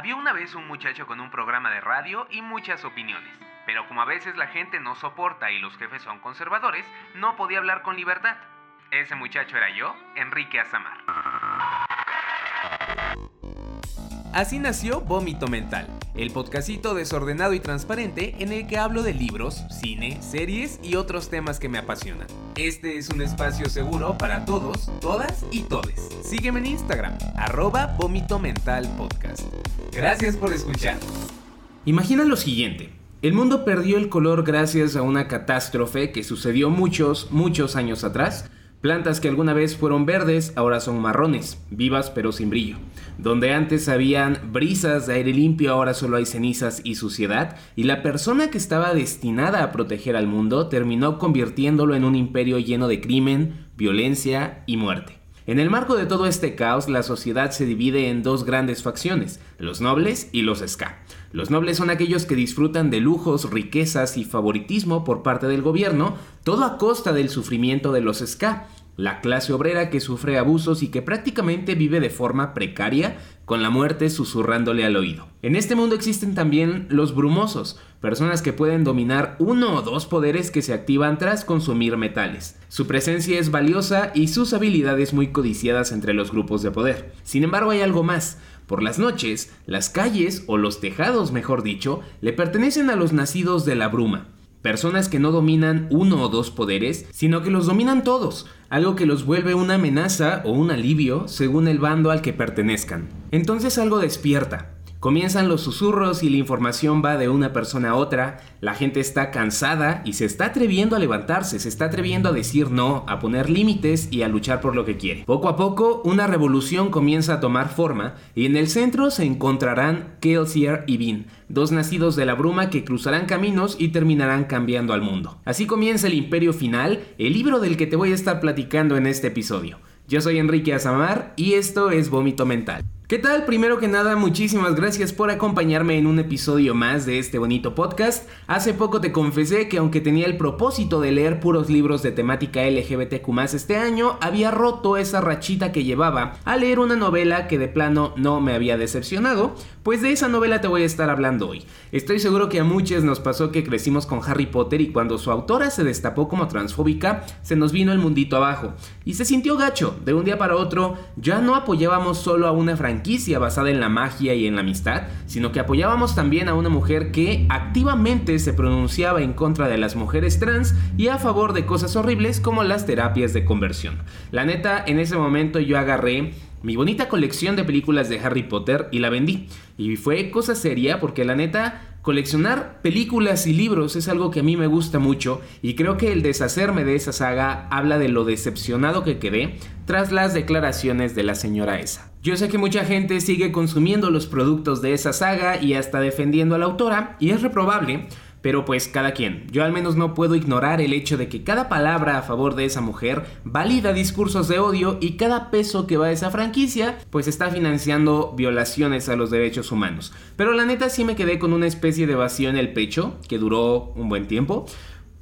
Había una vez un muchacho con un programa de radio y muchas opiniones, pero como a veces la gente no soporta y los jefes son conservadores, no podía hablar con libertad. Ese muchacho era yo, Enrique Azamar. Así nació Vómito Mental, el podcastito desordenado y transparente en el que hablo de libros, cine, series y otros temas que me apasionan. Este es un espacio seguro para todos, todas y todes. Sígueme en Instagram, arroba Vómito Mental Podcast. Gracias por escuchar. Imagina lo siguiente. El mundo perdió el color gracias a una catástrofe que sucedió muchos, muchos años atrás Plantas que alguna vez fueron verdes ahora son marrones, vivas pero sin brillo. Donde antes habían brisas de aire limpio ahora solo hay cenizas y suciedad. Y la persona que estaba destinada a proteger al mundo terminó convirtiéndolo en un imperio lleno de crimen, violencia y muerte. En el marco de todo este caos, la sociedad se divide en dos grandes facciones, los nobles y los ska. Los nobles son aquellos que disfrutan de lujos, riquezas y favoritismo por parte del gobierno, todo a costa del sufrimiento de los ska, la clase obrera que sufre abusos y que prácticamente vive de forma precaria, con la muerte susurrándole al oído. En este mundo existen también los brumosos, personas que pueden dominar uno o dos poderes que se activan tras consumir metales. Su presencia es valiosa y sus habilidades muy codiciadas entre los grupos de poder. Sin embargo, hay algo más. Por las noches, las calles, o los tejados mejor dicho, le pertenecen a los nacidos de la bruma. Personas que no dominan uno o dos poderes, sino que los dominan todos, algo que los vuelve una amenaza o un alivio según el bando al que pertenezcan. Entonces algo despierta, Comienzan los susurros y la información va de una persona a otra, la gente está cansada y se está atreviendo a levantarse, se está atreviendo a decir no, a poner límites y a luchar por lo que quiere. Poco a poco, una revolución comienza a tomar forma y en el centro se encontrarán Kelsier y Bean, dos nacidos de la bruma que cruzarán caminos y terminarán cambiando al mundo. Así comienza el Imperio Final, el libro del que te voy a estar platicando en este episodio. Yo soy Enrique Azamar y esto es Vómito Mental. ¿Qué tal? Primero que nada, muchísimas gracias por acompañarme en un episodio más de este bonito podcast. Hace poco te confesé que aunque tenía el propósito de leer puros libros de temática LGBTQ este año, había roto esa rachita que llevaba a leer una novela que de plano no me había decepcionado, pues de esa novela te voy a estar hablando hoy. Estoy seguro que a muchos nos pasó que crecimos con Harry Potter y cuando su autora se destapó como transfóbica, se nos vino el mundito abajo. Y se sintió gacho, de un día para otro, ya no apoyábamos solo a una franquicia, basada en la magia y en la amistad, sino que apoyábamos también a una mujer que activamente se pronunciaba en contra de las mujeres trans y a favor de cosas horribles como las terapias de conversión. La neta, en ese momento yo agarré mi bonita colección de películas de Harry Potter y la vendí. Y fue cosa seria porque la neta Coleccionar películas y libros es algo que a mí me gusta mucho y creo que el deshacerme de esa saga habla de lo decepcionado que quedé tras las declaraciones de la señora esa. Yo sé que mucha gente sigue consumiendo los productos de esa saga y hasta defendiendo a la autora y es reprobable, pero pues cada quien. Yo al menos no puedo ignorar el hecho de que cada palabra a favor de esa mujer valida discursos de odio y cada peso que va a esa franquicia pues está financiando violaciones a los derechos humanos. Pero la neta sí me quedé con una especie de vacío en el pecho que duró un buen tiempo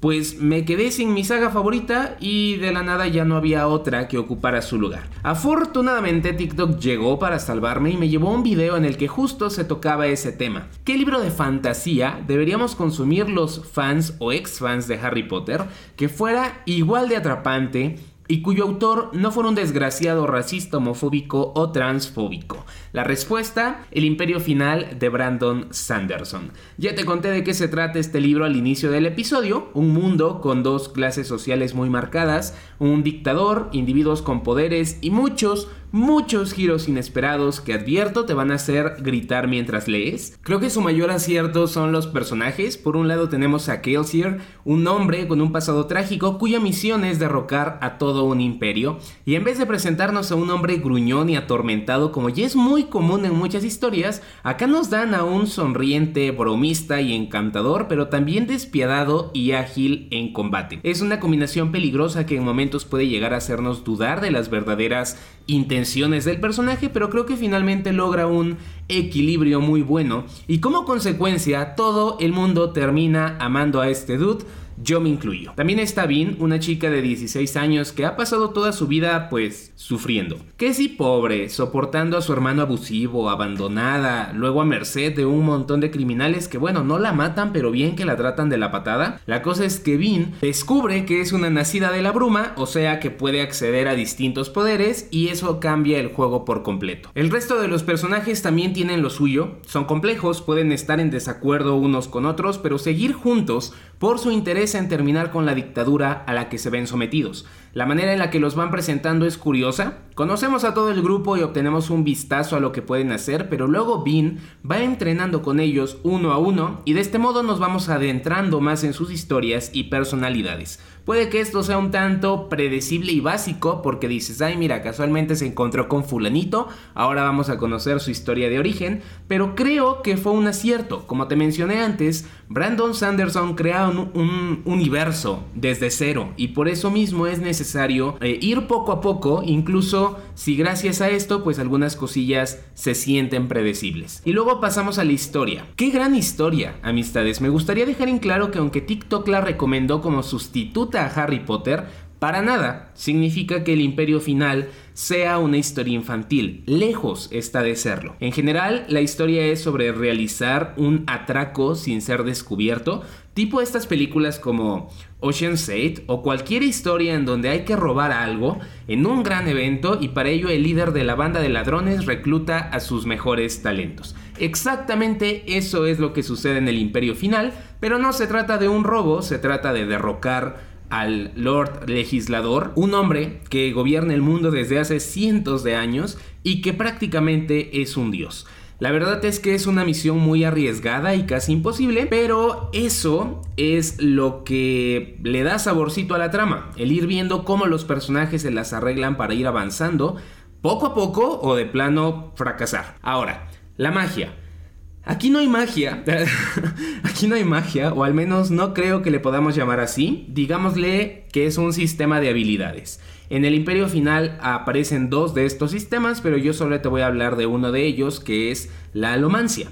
pues me quedé sin mi saga favorita y de la nada ya no había otra que ocupara su lugar. Afortunadamente TikTok llegó para salvarme y me llevó un video en el que justo se tocaba ese tema. ¿Qué libro de fantasía deberíamos consumir los fans o ex fans de Harry Potter que fuera igual de atrapante y cuyo autor no fuera un desgraciado racista, homofóbico o transfóbico. La respuesta, El Imperio Final de Brandon Sanderson. Ya te conté de qué se trata este libro al inicio del episodio, un mundo con dos clases sociales muy marcadas, un dictador, individuos con poderes y muchos, muchos giros inesperados que advierto te van a hacer gritar mientras lees. Creo que su mayor acierto son los personajes. Por un lado tenemos a Kelsier, un hombre con un pasado trágico cuya misión es derrocar a todo un imperio. Y en vez de presentarnos a un hombre gruñón y atormentado como ya es muy común en muchas historias, acá nos dan a un sonriente, bromista y encantador, pero también despiadado y ágil en combate. Es una combinación peligrosa que en momentos puede llegar a hacernos dudar de las verdaderas intenciones del personaje, pero creo que finalmente logra un equilibrio muy bueno. Y como consecuencia todo el mundo termina amando a este dude yo me incluyo. También está Vin, una chica de 16 años que ha pasado toda su vida pues sufriendo. Que si pobre, soportando a su hermano abusivo, abandonada, luego a merced de un montón de criminales que bueno, no la matan pero bien que la tratan de la patada. La cosa es que Vin descubre que es una nacida de la bruma, o sea que puede acceder a distintos poderes y eso cambia el juego por completo. El resto de los personajes también tienen lo suyo, son complejos, pueden estar en desacuerdo unos con otros, pero seguir juntos por su interés en terminar con la dictadura a la que se ven sometidos. La manera en la que los van presentando es curiosa. Conocemos a todo el grupo y obtenemos un vistazo a lo que pueden hacer, pero luego Bean va entrenando con ellos uno a uno y de este modo nos vamos adentrando más en sus historias y personalidades. Puede que esto sea un tanto predecible y básico porque dices, ay mira, casualmente se encontró con fulanito, ahora vamos a conocer su historia de origen, pero creo que fue un acierto. Como te mencioné antes, Brandon Sanderson crea un, universo desde cero y por eso mismo es necesario eh, ir poco a poco, incluso si gracias a esto pues algunas cosillas se sienten predecibles. Y luego pasamos a la historia. ¡Qué gran historia, amistades! Me gustaría dejar en claro que aunque TikTok la recomendó como sustituta a Harry Potter, para nada significa que el imperio final sea una historia infantil, lejos está de serlo. En general, la historia es sobre realizar un atraco sin ser descubierto, tipo estas películas como Ocean's 8 o cualquier historia en donde hay que robar algo en un gran evento y para ello el líder de la banda de ladrones recluta a sus mejores talentos. Exactamente eso es lo que sucede en el imperio final, pero no se trata de un robo, se trata de derrocar al Lord Legislador, un hombre que gobierna el mundo desde hace cientos de años y que prácticamente es un dios. La verdad es que es una misión muy arriesgada y casi imposible, pero eso es lo que le da saborcito a la trama, el ir viendo cómo los personajes se las arreglan para ir avanzando poco a poco o de plano fracasar. Ahora, la magia. Aquí no hay magia, aquí no hay magia, o al menos no creo que le podamos llamar así, digámosle que es un sistema de habilidades. En el Imperio Final aparecen dos de estos sistemas, pero yo solo te voy a hablar de uno de ellos, que es la alomancia.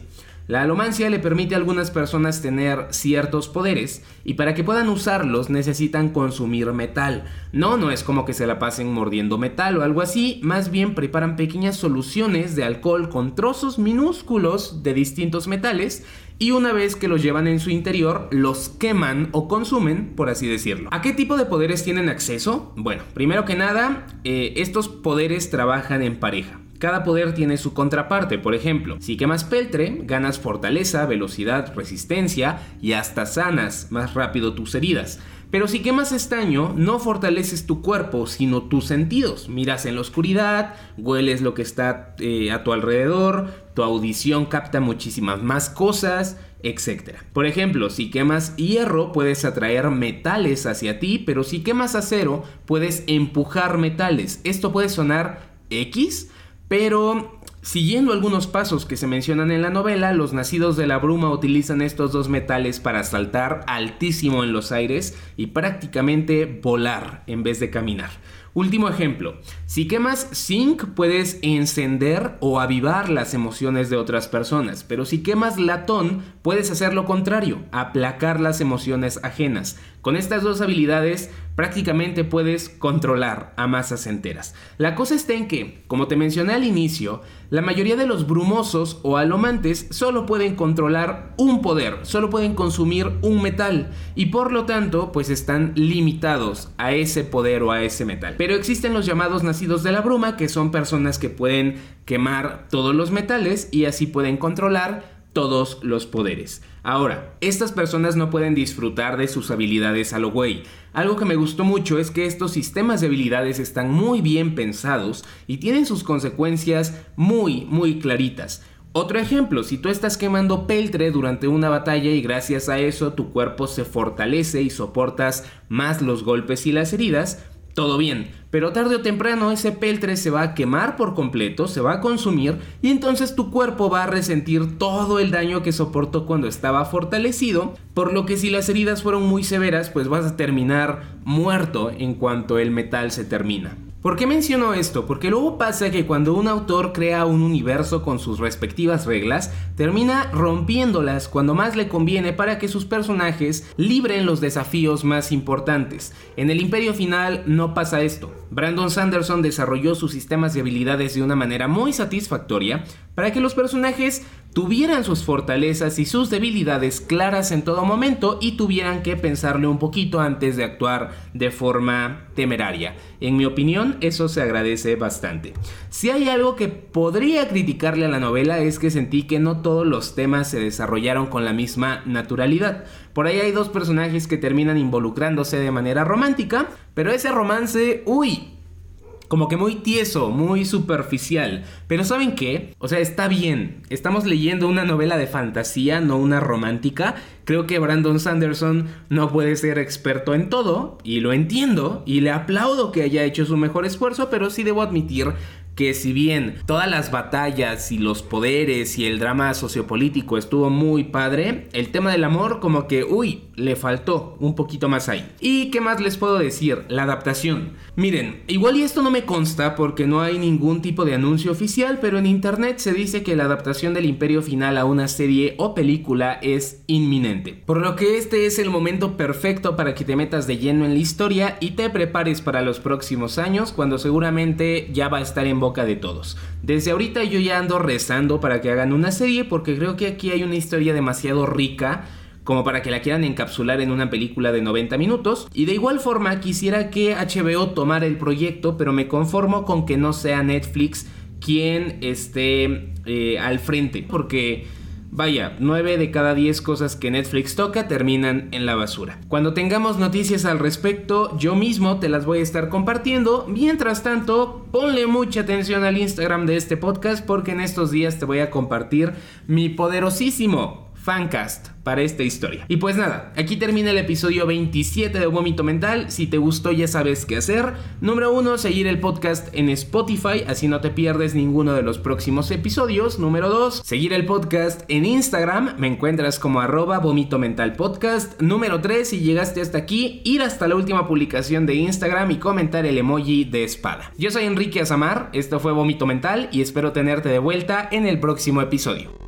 La alomancia le permite a algunas personas tener ciertos poderes y para que puedan usarlos necesitan consumir metal. No, no es como que se la pasen mordiendo metal o algo así, más bien preparan pequeñas soluciones de alcohol con trozos minúsculos de distintos metales y una vez que los llevan en su interior, los queman o consumen, por así decirlo. ¿A qué tipo de poderes tienen acceso? Bueno, primero que nada, eh, estos poderes trabajan en pareja. Cada poder tiene su contraparte, por ejemplo, si quemas peltre, ganas fortaleza, velocidad, resistencia y hasta sanas más rápido tus heridas. Pero si quemas estaño, no fortaleces tu cuerpo, sino tus sentidos. Miras en la oscuridad, hueles lo que está eh, a tu alrededor, tu audición capta muchísimas más cosas, etc. Por ejemplo, si quemas hierro, puedes atraer metales hacia ti, pero si quemas acero, puedes empujar metales. Esto puede sonar X, pero siguiendo algunos pasos que se mencionan en la novela, los nacidos de la bruma utilizan estos dos metales para saltar altísimo en los aires y prácticamente volar en vez de caminar. Último ejemplo, si quemas zinc puedes encender o avivar las emociones de otras personas, pero si quemas latón puedes hacer lo contrario, aplacar las emociones ajenas. Con estas dos habilidades prácticamente puedes controlar a masas enteras. La cosa está en que, como te mencioné al inicio, la mayoría de los brumosos o alomantes solo pueden controlar un poder, solo pueden consumir un metal y por lo tanto pues están limitados a ese poder o a ese metal. Pero existen los llamados nacidos de la bruma que son personas que pueden quemar todos los metales y así pueden controlar todos los poderes. Ahora, estas personas no pueden disfrutar de sus habilidades a lo güey. Algo que me gustó mucho es que estos sistemas de habilidades están muy bien pensados y tienen sus consecuencias muy, muy claritas. Otro ejemplo, si tú estás quemando peltre durante una batalla y gracias a eso tu cuerpo se fortalece y soportas más los golpes y las heridas, todo bien, pero tarde o temprano ese peltre se va a quemar por completo, se va a consumir y entonces tu cuerpo va a resentir todo el daño que soportó cuando estaba fortalecido, por lo que si las heridas fueron muy severas, pues vas a terminar muerto en cuanto el metal se termina. ¿Por qué menciono esto? Porque luego pasa que cuando un autor crea un universo con sus respectivas reglas, termina rompiéndolas cuando más le conviene para que sus personajes libren los desafíos más importantes. En el Imperio Final no pasa esto. Brandon Sanderson desarrolló sus sistemas de habilidades de una manera muy satisfactoria para que los personajes tuvieran sus fortalezas y sus debilidades claras en todo momento y tuvieran que pensarle un poquito antes de actuar de forma temeraria. En mi opinión, eso se agradece bastante. Si hay algo que podría criticarle a la novela es que sentí que no todos los temas se desarrollaron con la misma naturalidad. Por ahí hay dos personajes que terminan involucrándose de manera romántica, pero ese romance, uy, como que muy tieso, muy superficial. Pero ¿saben qué? O sea, está bien. Estamos leyendo una novela de fantasía, no una romántica. Creo que Brandon Sanderson no puede ser experto en todo, y lo entiendo, y le aplaudo que haya hecho su mejor esfuerzo, pero sí debo admitir que si bien todas las batallas y los poderes y el drama sociopolítico estuvo muy padre, el tema del amor como que, uy, le faltó un poquito más ahí. ¿Y qué más les puedo decir? La adaptación. Miren, igual y esto no me consta porque no hay ningún tipo de anuncio oficial, pero en internet se dice que la adaptación del Imperio Final a una serie o película es inminente. Por lo que este es el momento perfecto para que te metas de lleno en la historia y te prepares para los próximos años cuando seguramente ya va a estar en de todos. Desde ahorita yo ya ando rezando para que hagan una serie porque creo que aquí hay una historia demasiado rica como para que la quieran encapsular en una película de 90 minutos. Y de igual forma quisiera que HBO tomara el proyecto, pero me conformo con que no sea Netflix quien esté eh, al frente, porque Vaya, 9 de cada 10 cosas que Netflix toca terminan en la basura. Cuando tengamos noticias al respecto, yo mismo te las voy a estar compartiendo. Mientras tanto, ponle mucha atención al Instagram de este podcast porque en estos días te voy a compartir mi poderosísimo fancast para esta historia. Y pues nada, aquí termina el episodio 27 de Vómito Mental. Si te gustó ya sabes qué hacer. Número 1, seguir el podcast en Spotify, así no te pierdes ninguno de los próximos episodios. Número 2, seguir el podcast en Instagram, me encuentras como arroba Vómito Mental Podcast. Número 3, si llegaste hasta aquí, ir hasta la última publicación de Instagram y comentar el emoji de espada. Yo soy Enrique Azamar, esto fue Vómito Mental y espero tenerte de vuelta en el próximo episodio.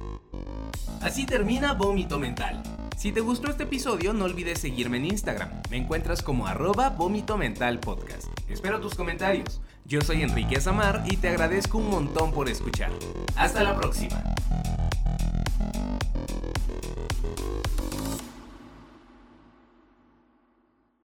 Así termina Vómito Mental. Si te gustó este episodio, no olvides seguirme en Instagram. Me encuentras como arroba vómito mental podcast. Espero tus comentarios. Yo soy Enrique Azamar y te agradezco un montón por escuchar. Hasta la próxima.